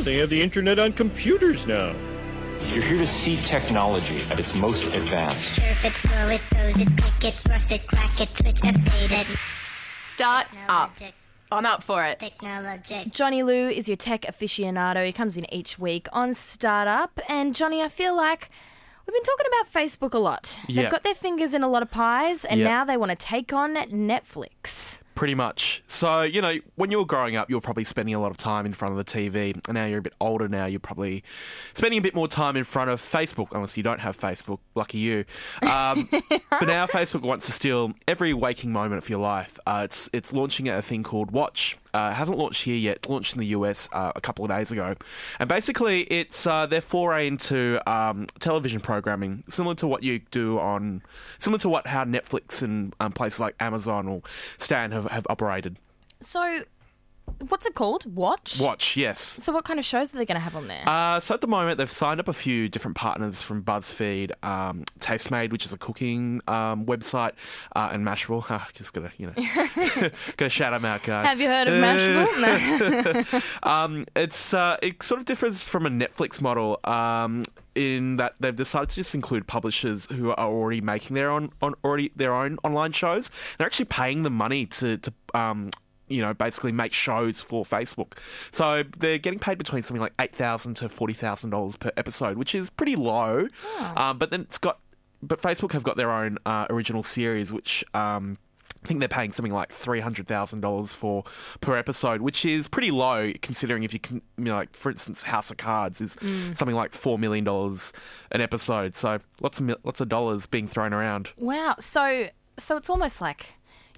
Oh, they have the internet on computers now. You're here to see technology at its most advanced. Surf it, scroll it, pose it, click it, cross it, crack it, twitch, update it. Start up. I'm up for it. technologic. Johnny Lou is your tech aficionado. He comes in each week on Startup. And Johnny, I feel like we've been talking about Facebook a lot. Yeah. They've got their fingers in a lot of pies, and Yeah. now they want to take on Netflix. Pretty much. So, you know, when you were growing up, you were probably spending a lot of time in front of the TV. And now you're a bit older now, you're probably spending a bit more time in front of Facebook, unless you don't have Facebook. Lucky you. Um, but now Facebook wants to steal every waking moment of your life. Uh, it's, it's launching a thing called Watch. Uh, hasn't launched here yet. Launched in the US uh, a couple of days ago. And basically, it's uh, their foray into um, television programming, similar to what you do on, similar to what how Netflix and um, places like Amazon or Stan have, have operated. So, what's it called? Watch? Watch, yes. So, what kind of shows are they going to have on there? Uh, so at the moment, they've signed up a few different partners from BuzzFeed, um, Tastemade, which is a cooking um, website, uh, and Mashable. Ah, just gonna, you know, gotta shout them out, guys. have you heard of Mashable? No. Um, it's uh, it sort of differs from a Netflix model um, in that they've decided to just include publishers who are already making their own on already their own online shows. They're actually paying them money to to um, you know basically make shows for Facebook. So they're getting paid between something like eight thousand to forty thousand dollars per episode, which is pretty low. Um, but then it's got but Facebook have got their own uh, original series, which. Um, I think they're paying something like three hundred thousand dollars for per episode, which is pretty low considering if you can, you know, like for instance, House of Cards is something like four million dollars an episode. So lots of lots of dollars being thrown around. wow. So, so it's almost like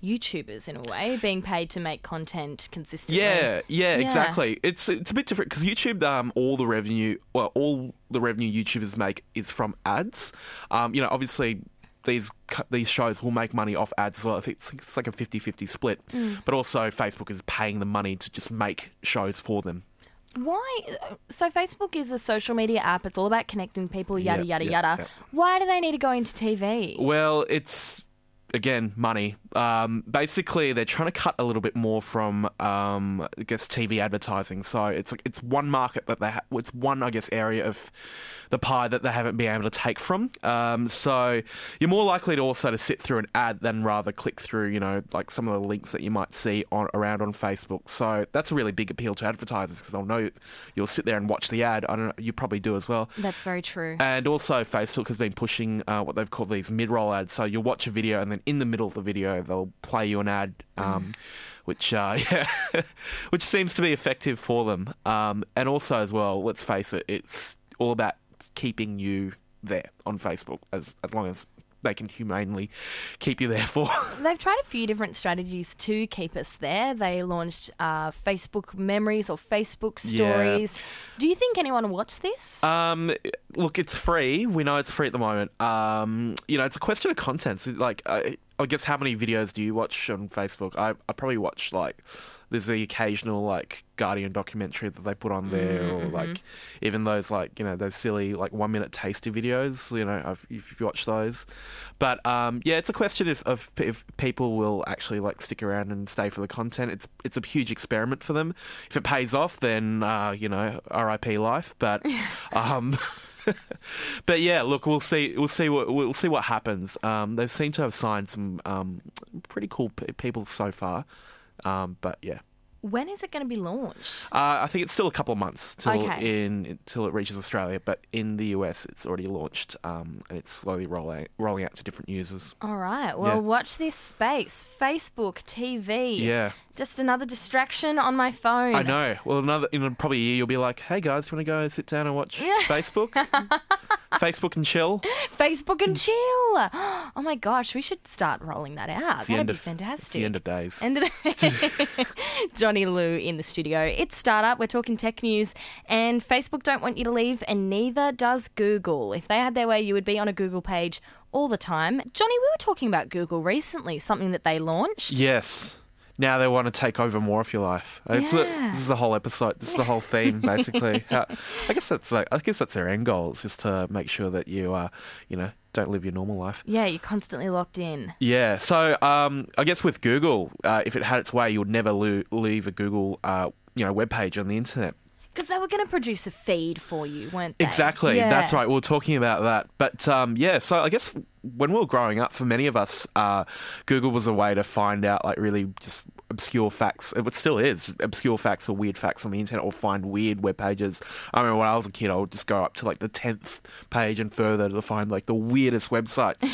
YouTubers in a way being paid to make content consistently. Yeah, yeah, Yeah. exactly. It's it's a bit different because YouTube, um, all the revenue, well, all the revenue YouTubers make is from ads. Um, you know, obviously these these shows will make money off ads as well. I think it's, it's like a 50-50 split. But also Facebook is paying them money to just make shows for them. Why? So Facebook is a social media app. It's all about connecting people. Yada Yep, yada yep, yada. yep. Why do they need to go into TV? Well, it's again money. Um, basically, they're trying to cut a little bit more from, um, I guess, TV advertising. So it's it's one market that they ha- it's one I guess area of the pie that they haven't been able to take from. Um, so you're more likely to also to sit through an ad than rather click through, you know, like some of the links that you might see on around on Facebook. So that's a really big appeal to advertisers because they'll know you'll sit there and watch the ad. I don't know, you probably do as well. That's very true. And also, Facebook has been pushing uh, what they've called these mid-roll ads. So you'll watch a video, and then in the middle of the video, they'll play you an ad, um, which uh, yeah, which seems to be effective for them. Um, and also, as well, let's face it, it's all about keeping you there on Facebook as as long as they can humanely keep you there for. They've tried a few different strategies to keep us there. They launched uh, Facebook memories or Facebook Yeah. stories. Do you think anyone watched this? Um, look, it's free. We know it's free at the moment. Um, you know, it's a question of content. Like, I, I guess how many videos do you watch on Facebook? I, I probably watch like there's the occasional like Guardian documentary that they put on there, or like even those like you know those silly like one minute tasty videos. You know, I've, if you watch those, but um, yeah, it's a question of, of if people will actually like stick around and stay for the content. It's it's a huge experiment for them. If it pays off, then uh, you know, R.I.P. life. But um, but yeah, look, we'll see. We'll see what we'll see what happens. Um, they seem to have signed some um, pretty cool p- people so far. Um, but yeah, when is it going to be launched? uh, I think it's still a couple of months till Okay. in until it reaches Australia. But in the US, it's already launched, um, and it's slowly rolling rolling out to different users. All right. Well, Yeah. watch this space. Facebook, TV. Yeah. Just another distraction on my phone. I know. Well, another in probably a year, you'll be like, "Hey guys, you want to go sit down and watch Facebook, Facebook and chill?" Facebook and chill. Oh my gosh, we should start rolling that out. It's That'd be of fantastic. It's the end of days. End of the Johnny Lou in the studio. It's startup. We're talking tech news, and Facebook don't want you to leave, and neither does Google. If they had their way, you would be on a Google page all the time. Johnny, we were talking about Google recently, something that they launched. Yes. Now they want to take over more of your life. It's a, Yeah. this is the whole episode. This is the whole theme, basically. How, I guess that's like, I guess that's their end goal. It's just to make sure that you, uh, you know, don't live your normal life. Yeah, you're constantly locked in. Yeah. So um, I guess with Google, uh, if it had its way, you would never lo- leave a Google, uh, you know, web page on the internet. Because they were going to produce a feed for you, weren't they? Exactly. Yeah. That's right. We are talking about that. But um, yeah, so I guess when we were growing up, for many of us, uh, Google was a way to find out like really just obscure facts. It still is obscure facts or weird facts on the internet, or find weird web pages. I remember when I was a kid, I would just go up to like the tenth page and further to find like the weirdest websites.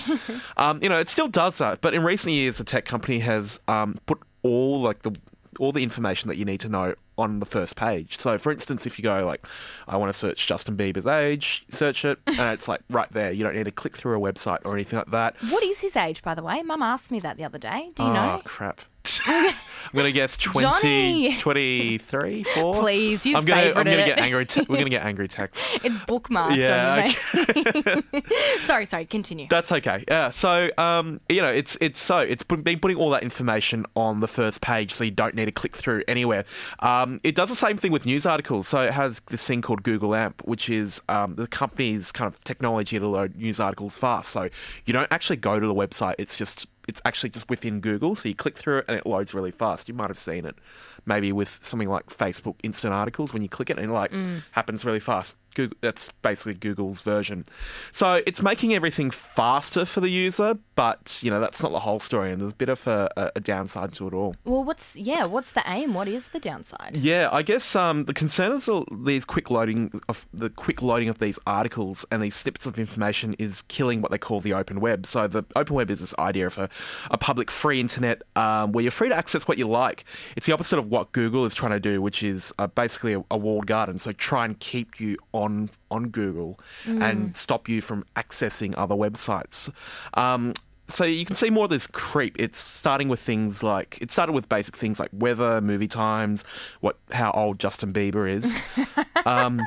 um, you know, it still does that. But in recent years, the tech company has um, put all like the all the information that you need to know on the first page. So, for instance, if you go like, I want to search Justin Bieber's age, search it, and it's like right there. You don't need to click through a website or anything like that. What is his age, by the way? Mum asked me that the other day. Do you know? oh, know? crap. I'm going to guess 20, 23, 4. Please, you I'm gonna, I'm gonna get angry. Te- we're going to get angry texts. It's bookmarked Yeah, on me. sorry, sorry, continue. That's okay. Yeah. So, um, you know, it's it's so it's been putting all that information on the first page, so you don't need to click through anywhere. Um, it does the same thing with news articles. So it has this thing called Google AMP, which is um, the company's kind of technology to load news articles fast. So you don't actually go to the website. It's just it's actually just within Google. So you click through it and it loads really fast. You might have seen it maybe with something like Facebook Instant Articles when you click it and it like happens really fast. Google, that's basically Google's version. So it's making everything faster for the user, but you know that's not the whole story, and there's a bit of a, a- downside to it all. Well, what's yeah? What's the aim? What is the downside? Yeah, I guess um, the concern is the- these quick loading of the quick loading of these articles and these snippets of information is killing what they call the open web. So the open web is this idea of a, a public free internet um, where you're free to access what you like. It's the opposite of what Google is trying to do, which is uh, basically a, a walled garden. So try and keep you on on Google and stop you from accessing other websites. Um, so you can see more of this creep. It's starting with things like it started with basic things like weather, movie times, what how old Justin Bieber is. um,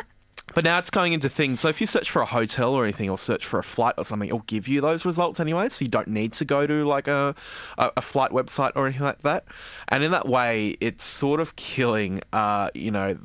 but now it's going into things. So if you search for a hotel or anything, or search for a flight or something, it'll give you those results anyway. So you don't need to go to like a a, a flight website or anything like that. And in that way, it's sort of killing, uh, you know,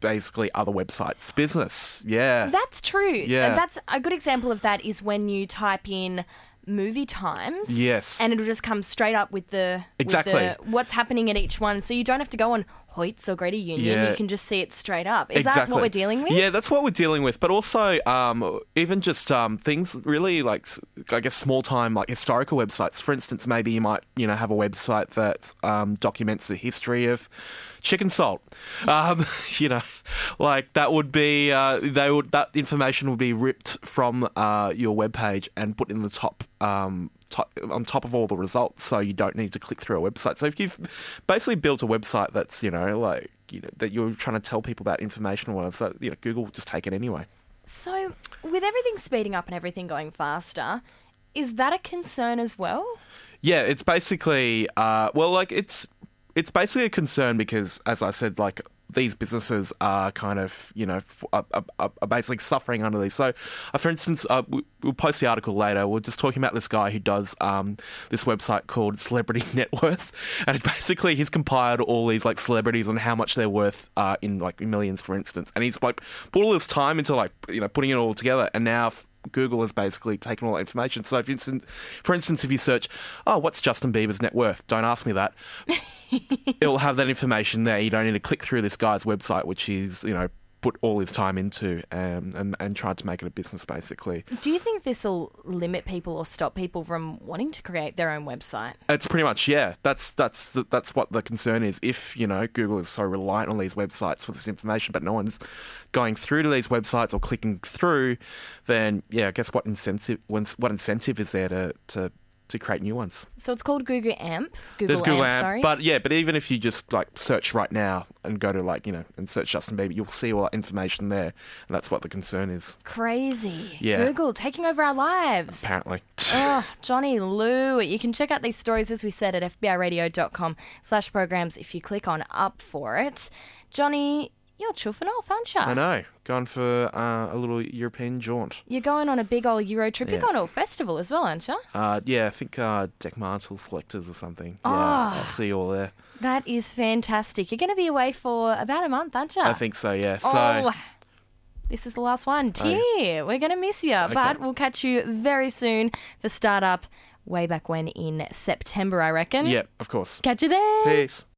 basically other websites' business. Yeah. That's true. Yeah. That's a good example of that is when you type in movie times. Yes. And it'll just come straight up with the with Exactly. the- what's happening at each one. So you don't have to go on Hoyts or Greater Union. Yeah. You can just see it straight up. Is exactly. that what we're dealing with? Yeah, that's what we're dealing with. But also, um, even just um, things really like, I guess, small time like historical websites. For instance, maybe you might you know have a website that um, documents the history of chicken salt. Um, you know, like that would be uh, they would that information would be ripped from uh, your webpage and put in the top. Um, top, on top of all the results, so you don't need to click through a website. So if you've basically built a website that's you know like you know that you're trying to tell people about information or whatever, so you know Google will just take it anyway. So with everything speeding up and everything going faster, is that a concern as well? Yeah, it's basically uh, well, like it's it's basically a concern because, as I said, like these businesses are kind of you know are, are, are basically suffering under these. So, uh, for instance, uh, we, we'll post the article later. We're just talking about this guy who does um, this website called Celebrity Net Worth, and basically he's compiled all these like celebrities and how much they're worth uh, in like millions, for instance, and he's like put all this time into like you know putting it all together, and now. Google has basically taken all that information. So, if instance, for instance, if you search, "Oh, what's Justin Bieber's net worth?" Don't ask me that. It'll have that information there. You don't need to click through this guy's website, which is, you know put all his time into um, and and tried to make it a business basically. Do you think this will limit people or stop people from wanting to create their own website? It's pretty much yeah. That's that's that's what the concern is. If you know Google is so reliant on these websites for this information, but no one's going through to these websites or clicking through, then yeah, I guess what incentive what incentive is there to to to create new ones? So it's called Google AMP. Google, There's Google AMP, AMP, sorry. but yeah, but even if you just like search right now and go to like you know and search Justin Bieber, you'll see all that information there, and that's what the concern is Crazy. Yeah. Google taking over our lives. apparently. Oh, Johnny Lou. You can check out these stories, as we said, at fbiradio.com slash programs if you click on up for it. Johnny, you're chuffing off, aren't you? I know, going for uh, a little European jaunt. You're going on a big old Euro trip. You're going to a festival as well, aren't you? Uh, yeah, I think uh, Dekmantel Selectors or something. Yeah, Ah. I'll see you all there. That is fantastic. You're going to be away for about a month, aren't you? I think so. Yeah. So Oh, this is the last one. Tear, we're going to miss you, but we'll catch you very soon for Startup way back when in September, I reckon. yeah, of course. Catch you there. Peace.